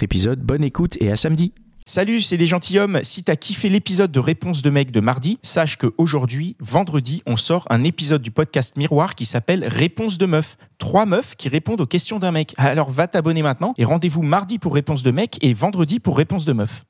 épisode, bonne écoute et à samedi. Salut, c'est les gentilshommes. Si t'as kiffé l'épisode de Réponse de mec de mardi, sache que aujourd'hui, vendredi, on sort un épisode du podcast Miroir qui s'appelle Réponse de meuf. Trois meufs qui répondent aux questions d'un mec. Alors va t'abonner maintenant et rendez-vous mardi pour Réponse de mec et vendredi pour Réponse de meuf.